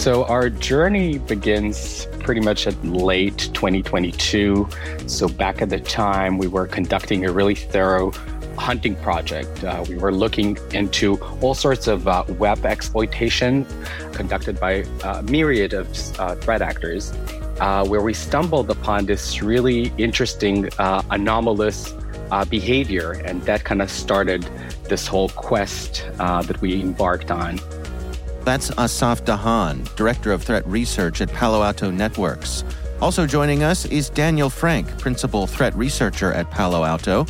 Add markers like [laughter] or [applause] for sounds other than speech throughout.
So, our journey begins pretty much at late 2022. So, back at the time, we were conducting a really thorough hunting project. Uh, we were looking into all sorts of uh, web exploitation conducted by a myriad of uh, threat actors, uh, where we stumbled upon this really interesting uh, anomalous uh, behavior. And that kind of started this whole quest that we embarked on. That's Assaf Dahan, Director of Threat Research at Palo Alto Networks. Also joining us is Daniel Frank, Principal Threat Researcher at Palo Alto.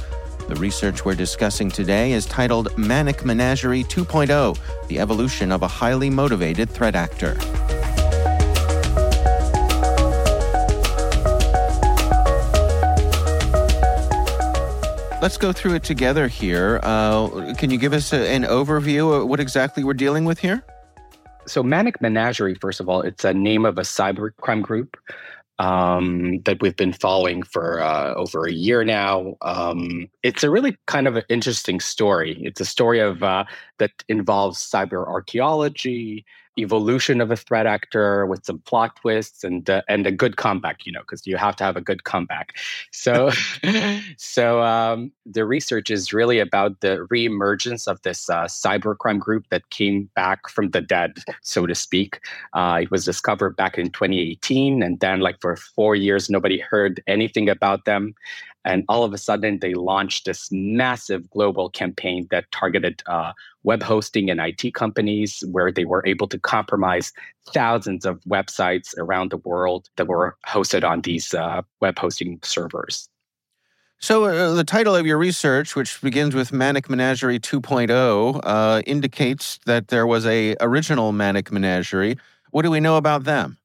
The research we're discussing today is titled Manic Menagerie 2.0 The Evolution of a Highly Motivated Threat Actor. Let's go through it together here. Uh, can you give us a, an overview of what exactly we're dealing with here? So, Manic Menagerie, first of all, it's a name of a cybercrime group um, that we've been following for uh, over a year now. Um, it's a really kind of an interesting story. It's a story of uh, that involves cyber archaeology, evolution of a threat actor with some plot twists and uh, and a good comeback you know because you have to have a good comeback. So [laughs] so um, the research is really about the reemergence of this uh, cybercrime group that came back from the dead so to speak. Uh, it was discovered back in 2018 and then like for four years nobody heard anything about them and all of a sudden, they launched this massive global campaign that targeted uh, web hosting and IT companies, where they were able to compromise thousands of websites around the world that were hosted on these uh, web hosting servers. So, uh, the title of your research, which begins with Manic Menagerie 2.0, uh, indicates that there was a original Manic Menagerie. What do we know about them?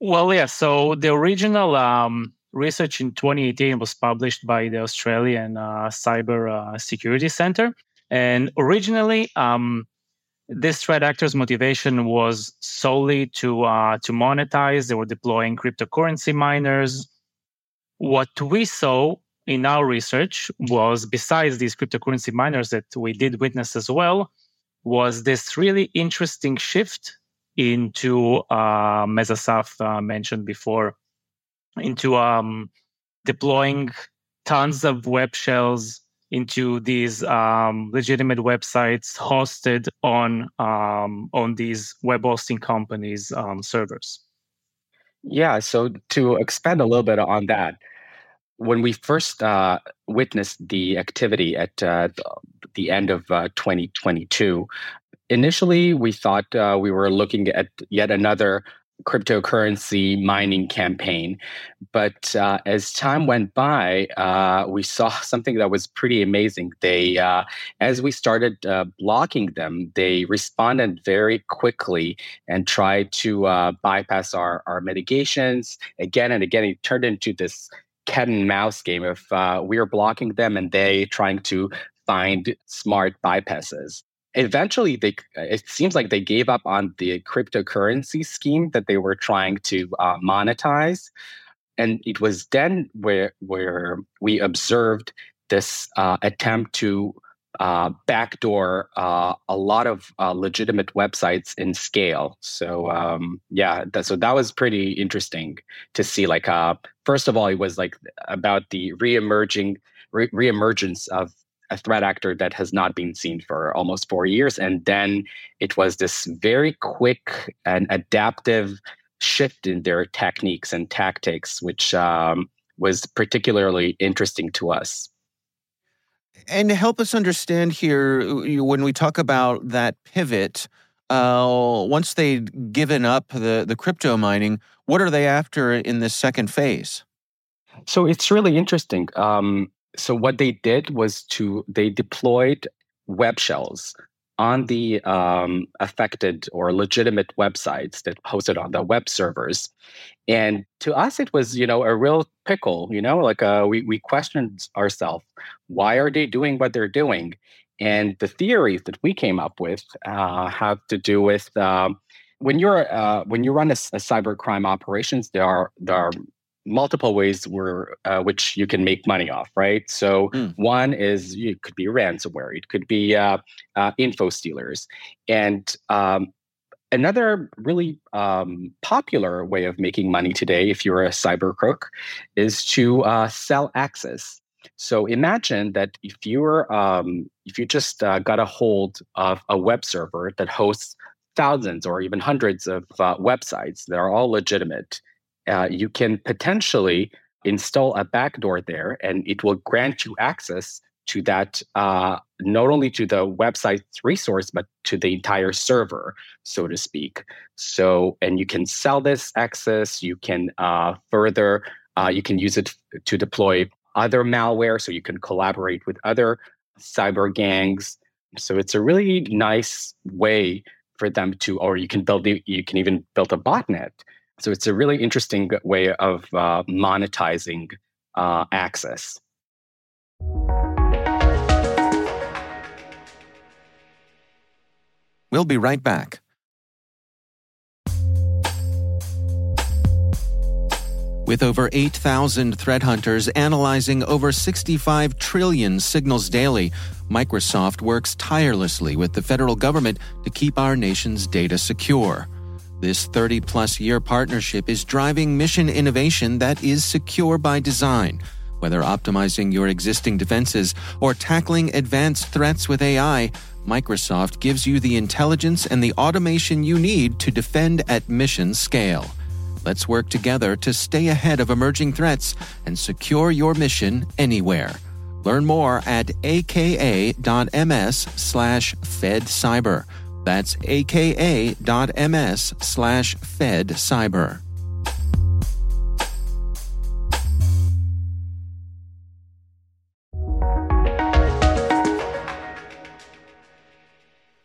Well, yeah. So the original um, research in 2018 was published by the Australian uh, Cyber uh, Security Center. And originally, um, this threat actor's motivation was solely to uh, to monetize. They were deploying cryptocurrency miners. What we saw in our research was, besides these cryptocurrency miners that we did witness as well, was this really interesting shift into, Assaf uh, mentioned before, into um, deploying tons of web shells into these um, legitimate websites hosted on um, on these web hosting companies' um, servers. Yeah. So to expand a little bit on that, when we first uh, witnessed the activity at uh, the end of uh, 2022, initially we thought uh, we were looking at yet another cryptocurrency mining campaign. But uh, as time went by, uh, we saw [laughs] something that was pretty amazing. They, uh, as we started uh, blocking them, they responded very quickly and tried to uh, bypass our, our mitigations again and again. It turned into this cat and mouse game of uh, we are blocking them and they trying to find smart bypasses eventually they it seems like they gave up on the cryptocurrency scheme that they were trying to uh, monetize and it was then where where we observed this uh, attempt to uh, backdoor uh, a lot of uh, legitimate websites in scale. So um, yeah, so that was pretty interesting to see. Like, uh, first of all, it was like about the reemerging re- reemergence of a threat actor that has not been seen for almost four years, and then it was this very quick and adaptive shift in their techniques and tactics, which um, was particularly interesting to us and help us understand here when we talk about that pivot. Uh, once they'd given up the the crypto mining, what are they after in this second phase? So it's really interesting. Um, so what they did was to they deployed web shells on the um, affected or legitimate websites that hosted on the web servers. And to us, it was, you know, a real pickle, you know, like uh, we, we questioned ourselves, why are they doing what they're doing? And the theories that we came up with uh, have to do with um, when you're uh, when you run a, a cyber crime operations, there are there are multiple ways where uh, which you can make money off, right? So mm. one is it could be ransomware, it could be uh, uh, info stealers, and um, another really um, popular way of making money today, if you're a cyber crook, is to uh, sell access. So imagine that if you're um, if you just uh, got a hold of a web server that hosts thousands or even hundreds of uh, websites that are all legitimate uh, you can potentially install a backdoor there and it will grant you access to that uh, not only to the website's resource but to the entire server so to speak. So and you can sell this access you can uh, further uh, you can use it to deploy other malware so you can collaborate with other cyber gangs. So it's a really nice way for them to or you can build you can even build a botnet so it's a really interesting way of uh, monetizing uh, access. We'll be right back. With over 8,000 threat hunters analyzing over 65 trillion signals daily, Microsoft works tirelessly with the federal government to keep our nation's data secure. This 30 plus year partnership is driving mission innovation that is secure by design. Whether optimizing your existing defenses or tackling advanced threats with AI, Microsoft gives you the intelligence and the automation you need to defend at mission scale. Let's work together to stay ahead of emerging threats and secure your mission anywhere. Learn more at aka.ms slash fedcyber. That's aka.ms slash fed cyber.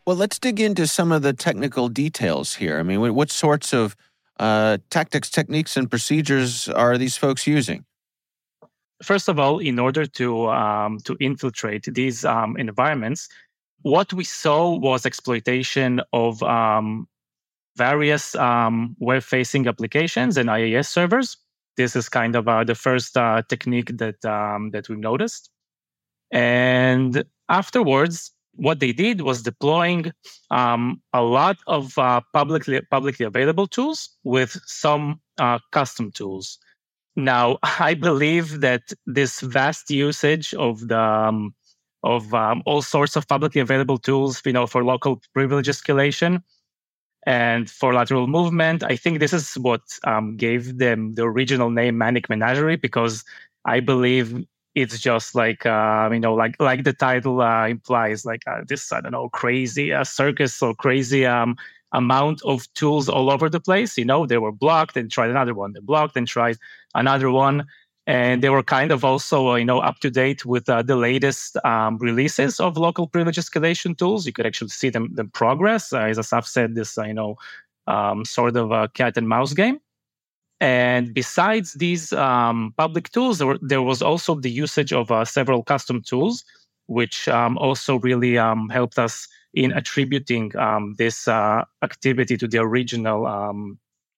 Well, let's dig into some of the technical details here. I mean, what sorts of uh, tactics, techniques, and procedures are these folks using? First of all, in order to um, to infiltrate these um, environments, what we saw was exploitation of um, various um, web-facing applications and IIS servers. This is kind of uh, the first uh, technique that um, that we noticed. And afterwards, what they did was deploying um, a lot of uh, publicly publicly available tools with some uh, custom tools. Now, [laughs] I believe that this vast usage of the um, of um, all sorts of publicly available tools, you know, for local privilege escalation and for lateral movement. I think this is what um, gave them the original name Manic Menagerie because I believe it's just like uh, you know, like like the title uh, implies, like uh, this I don't know, crazy uh, circus or crazy um, amount of tools all over the place. You know, they were blocked and tried another one, they blocked and tried another one and they were kind of also you know up to date with uh, the latest um, releases of local privilege escalation tools. You could actually see them the progress. Uh, as Assaf said, this uh, you know um, sort of a cat and mouse game. And besides these um, public tools, there, were, there, was also the usage of uh, several custom tools, which um, also really um, helped us in attributing um, this uh, activity to the original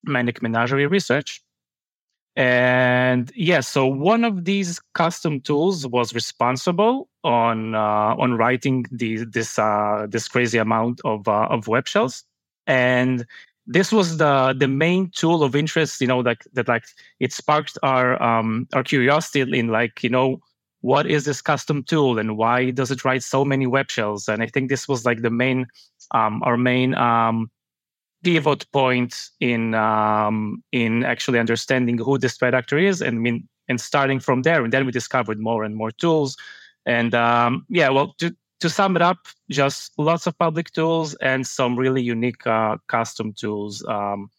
Manic Menagerie research. And yeah, so one of these custom tools was responsible on uh, on writing this uh, this crazy amount of uh, of web shells, and this was the the main tool of interest. You know, like that, like it sparked our um, our curiosity in like you know what is this custom tool and why does it write so many web shells? And I think this was like the main um, our main um, pivot point in um, in actually understanding who this threat actor is, and I mean, and starting from there, and then we discovered more and more tools. And um, yeah, well, to to sum it up, just lots of public tools and some really unique uh, custom tools um,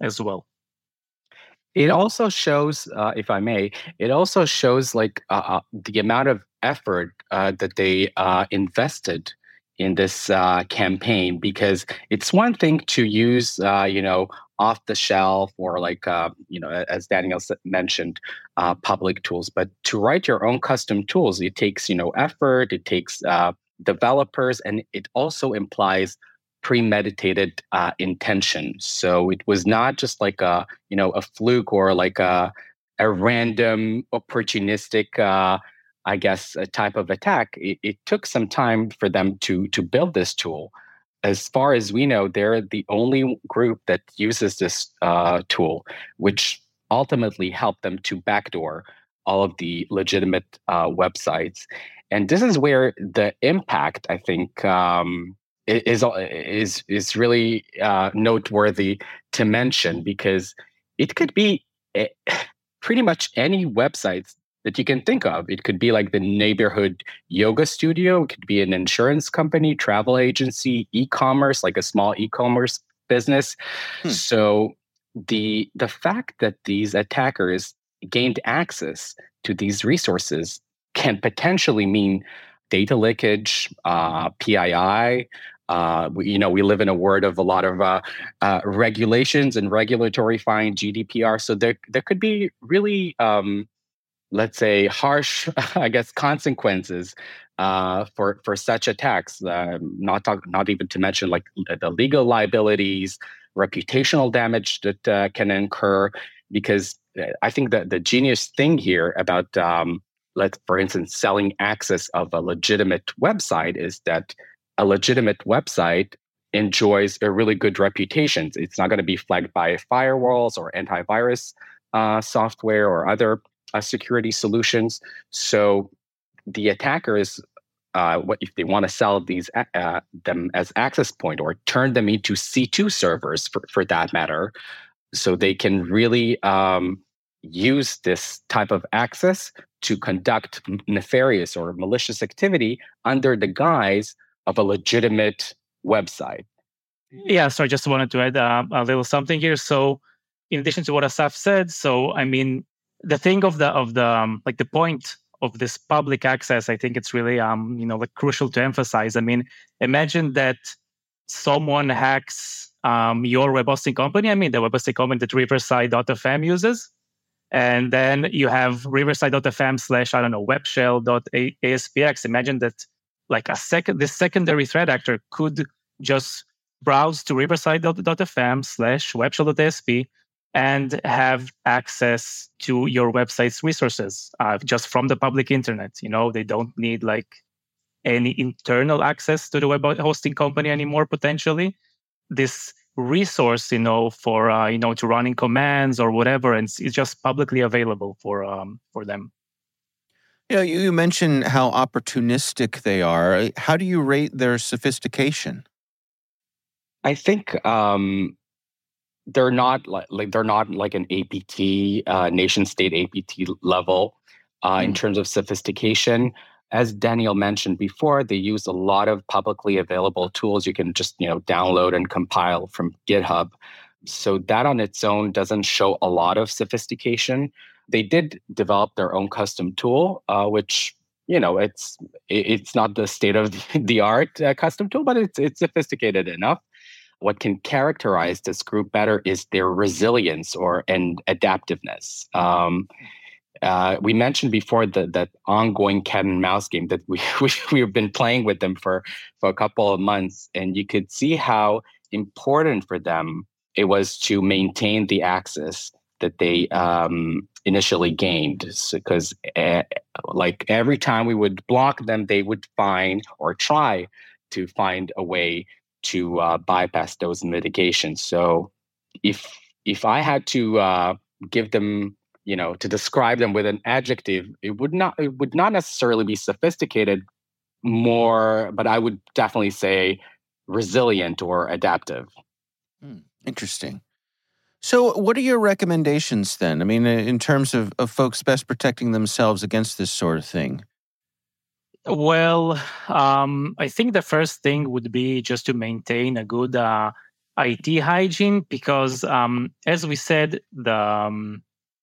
as well. It also shows, uh, if I may, it also shows like uh, uh the amount of effort uh, that they uh, invested in this uh, campaign because it's one thing to use, uh, you know, off the shelf or like, uh, you know, as Daniel mentioned, uh, public tools, but to write your own custom tools, it takes, you know, effort, it takes uh, developers, and it also implies premeditated uh, intention. So it was not just like a, you know, a fluke or like a, a random opportunistic I guess, a type of attack, it, it, took some time for them to to build this tool. As far as we know, they're the only group that uses this uh, tool, which ultimately helped them to backdoor all of the legitimate uh, websites. And this is where the impact, I think, um, is is is really uh, noteworthy to mention because it could be [sighs] pretty much any websites that you can think of. It could be like the neighborhood yoga studio, it could be an insurance company, travel agency, e-commerce, like a small e-commerce business. Hmm. So the the fact that these attackers gained access to these resources can potentially mean data leakage, uh, PII. Uh, we, you know, we live in a world of a lot of uh, uh, regulations and regulatory fine, GDPR. So there, there could be really um, let's say harsh [laughs] i guess consequences uh, for for such attacks uh, not talk, not even to mention like the legal liabilities reputational damage that uh, can incur because uh, i think that the genius thing here about um, let for instance selling access of a legitimate website is that a legitimate website enjoys a really good reputation. It's not going to be flagged by firewalls or antivirus uh, software or other uh, security solutions. So the attackers, uh, what if they want to sell these uh, them as access point or turn them into C2 servers for, for that matter, so they can really um, use this type of access to conduct nefarious or malicious activity under the guise of a legitimate website. Yeah, so I just wanted to add uh, a little something here. So, in addition to what Assaf said, so I mean, the thing of the of the um, like the point of this public access i think it's really um you know like crucial to emphasize. I mean imagine that someone hacks um, your web hosting company i mean the web hosting company that riverside.fm uses and then you have riverside.fm slash i don't know webshell.aspx imagine that like a second this secondary threat actor could just browse to riverside.fm slash webshell.asp and have access to your website's resources uh, just from the public internet. You know, they don't need like any internal access to the web hosting company anymore, potentially. This resource, you know, for, uh, you know, to running commands or whatever, and it's just publicly available for, um, for them. You know, you mentioned how opportunistic they are. How do you rate their sophistication? I think um, they're not like, like they're not like an APT uh, nation state APT level uh, mm. in terms of sophistication. As Daniel mentioned before, they use a lot of publicly available tools you can just you know download and compile from GitHub. So that on its own doesn't show a lot of sophistication. They did develop their own custom tool, uh, which you know it's it's not the state of [laughs] the art uh, custom tool, but it's it's sophisticated enough what can characterize this group better is their resilience or and adaptiveness. Um, uh, we mentioned before the, that ongoing cat and mouse game that we, [laughs] we we've been playing with them for for a couple of months, and you could see how important for them it was to maintain the access that they um, initially gained because uh, like every time we would block them they would find or try to find a way to uh, bypass those mitigations so if if i had to uh, give them you know to describe them with an adjective it would not it would not necessarily be sophisticated more but i would definitely say resilient or adaptive hmm, interesting so, what are your recommendations then? I mean, in terms of, of folks best protecting themselves against this sort of thing? Well, um, I think the first thing would be just to maintain a good uh, IT hygiene because, um, as we said, the um,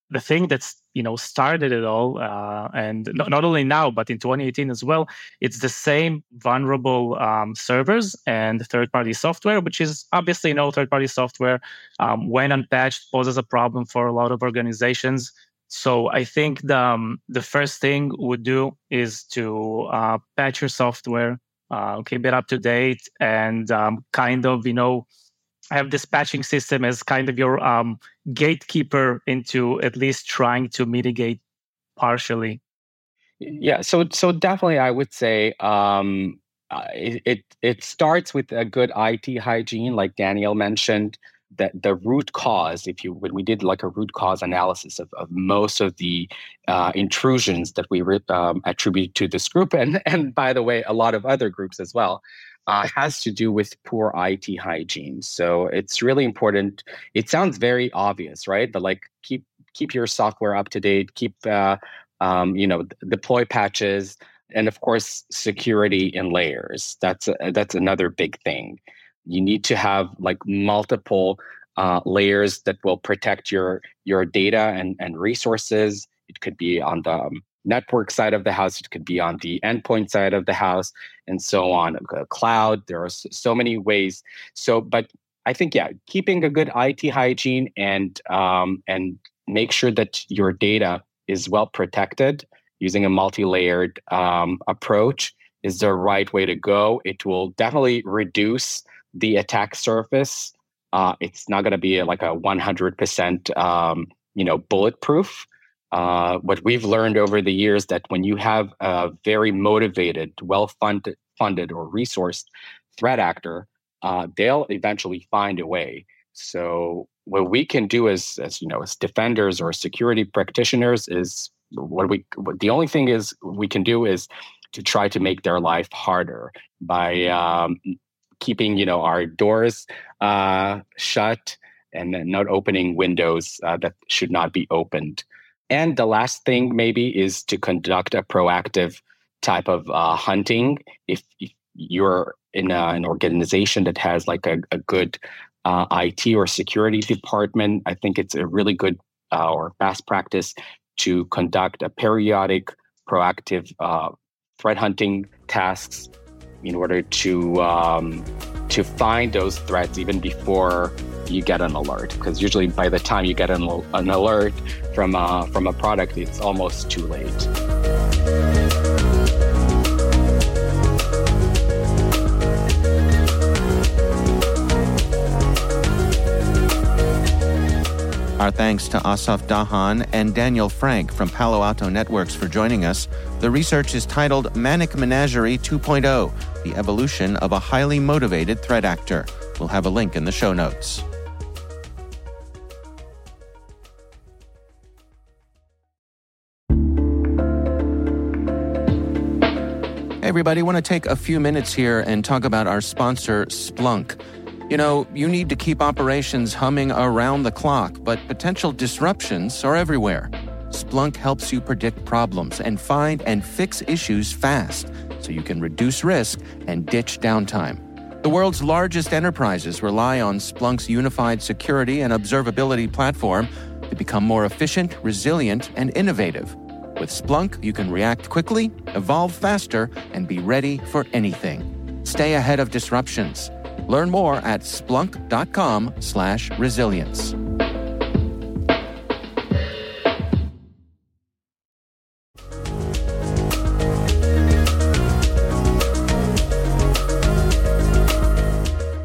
the thing that's you know started it all uh, and not, not, only now but in 2018 as well it's the same vulnerable um, servers and third-party software which is obviously no third-party software. Um, when unpatched poses a problem for a lot of organizations so i think the, um, the first thing would do is to uh, patch your software uh, keep it up to date and um, kind of you know have this patching system as kind of your um, gatekeeper into at least trying to mitigate partially. Yeah, so so definitely, I would say um, uh, it, it it starts with a good IT hygiene, like Daniel mentioned. That the root cause, if you when we did like a root cause analysis of, of most of the uh, intrusions that we um, attribute to this group, and and by the way, a lot of other groups as well, uh, has to do with poor IT hygiene. So it's really important. It sounds very obvious, right? But like keep keep your software up to date. Keep uh, um, you know deploy patches, and of course security in layers. That's a, that's another big thing. You need to have like multiple uh, layers that will protect your your data and and resources. It could be on the um, network side of the house, it could be on the endpoint side of the house, and so on. Cloud, there are so many ways. So, but I think yeah, keeping a good IT hygiene and um, and make sure that your data is well protected using a multi-layered um, approach is the right way to go. It will definitely reduce the attack surface. Uh, it's not going to be like a 100% um, you know bulletproof uh, what we've learned over the years that when you have a very motivated, well funded, funded or resourced threat actor, uh, they'll eventually find a way. So what we can do as, as you know, as defenders or security practitioners is what we. What the only thing is we can do is to try to make their life harder by um, keeping you know our doors uh, shut and not opening windows uh, that should not be opened. And the last thing maybe is to conduct a proactive type of uh, hunting. If, if you're in a, an organization that has like a, a good uh, IT or security department, I think it's a really good uh, or best practice to conduct a periodic proactive uh, threat hunting tasks in order to um, to find those threats even before you get an alert. Because usually by the time you get an, an alert from a, from a product it's almost too late Our thanks to Assaf Dahan and Daniel Frank from Palo Alto Networks for joining us. The research is titled Manic Menagerie 2.0 The Evolution of a Highly Motivated Threat Actor. We'll have a link in the show notes. Hey, everybody, I want to take a few minutes here and talk about our sponsor, Splunk. You know, you need to keep operations humming around the clock, but potential disruptions are everywhere. Splunk helps you predict problems and find and fix issues fast so you can reduce risk and ditch downtime. The world's largest enterprises rely on Splunk's unified security and observability platform to become more efficient, resilient, and innovative. With Splunk, you can react quickly, evolve faster, and be ready for anything. Stay ahead of disruptions. Learn more at splunk.com slash resilience.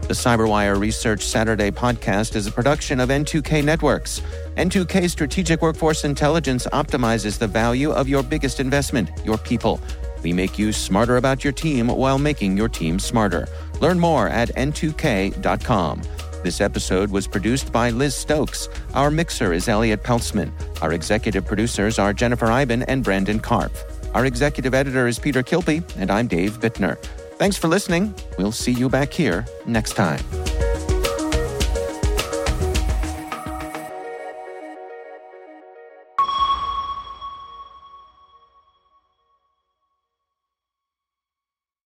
The Cyberwire Research Saturday podcast is a production of N2K Networks. N2K Strategic Workforce Intelligence optimizes the value of your biggest investment, your people. We make you smarter about your team while making your team smarter. Learn more at n2k.com. This episode was produced by Liz Stokes. Our mixer is Elliot Peltzman. Our executive producers are Jennifer Eiben and Brandon Karpf. Our executive editor is Peter Kilpe, and I'm Dave Bittner. Thanks for listening. We'll see you back here next time.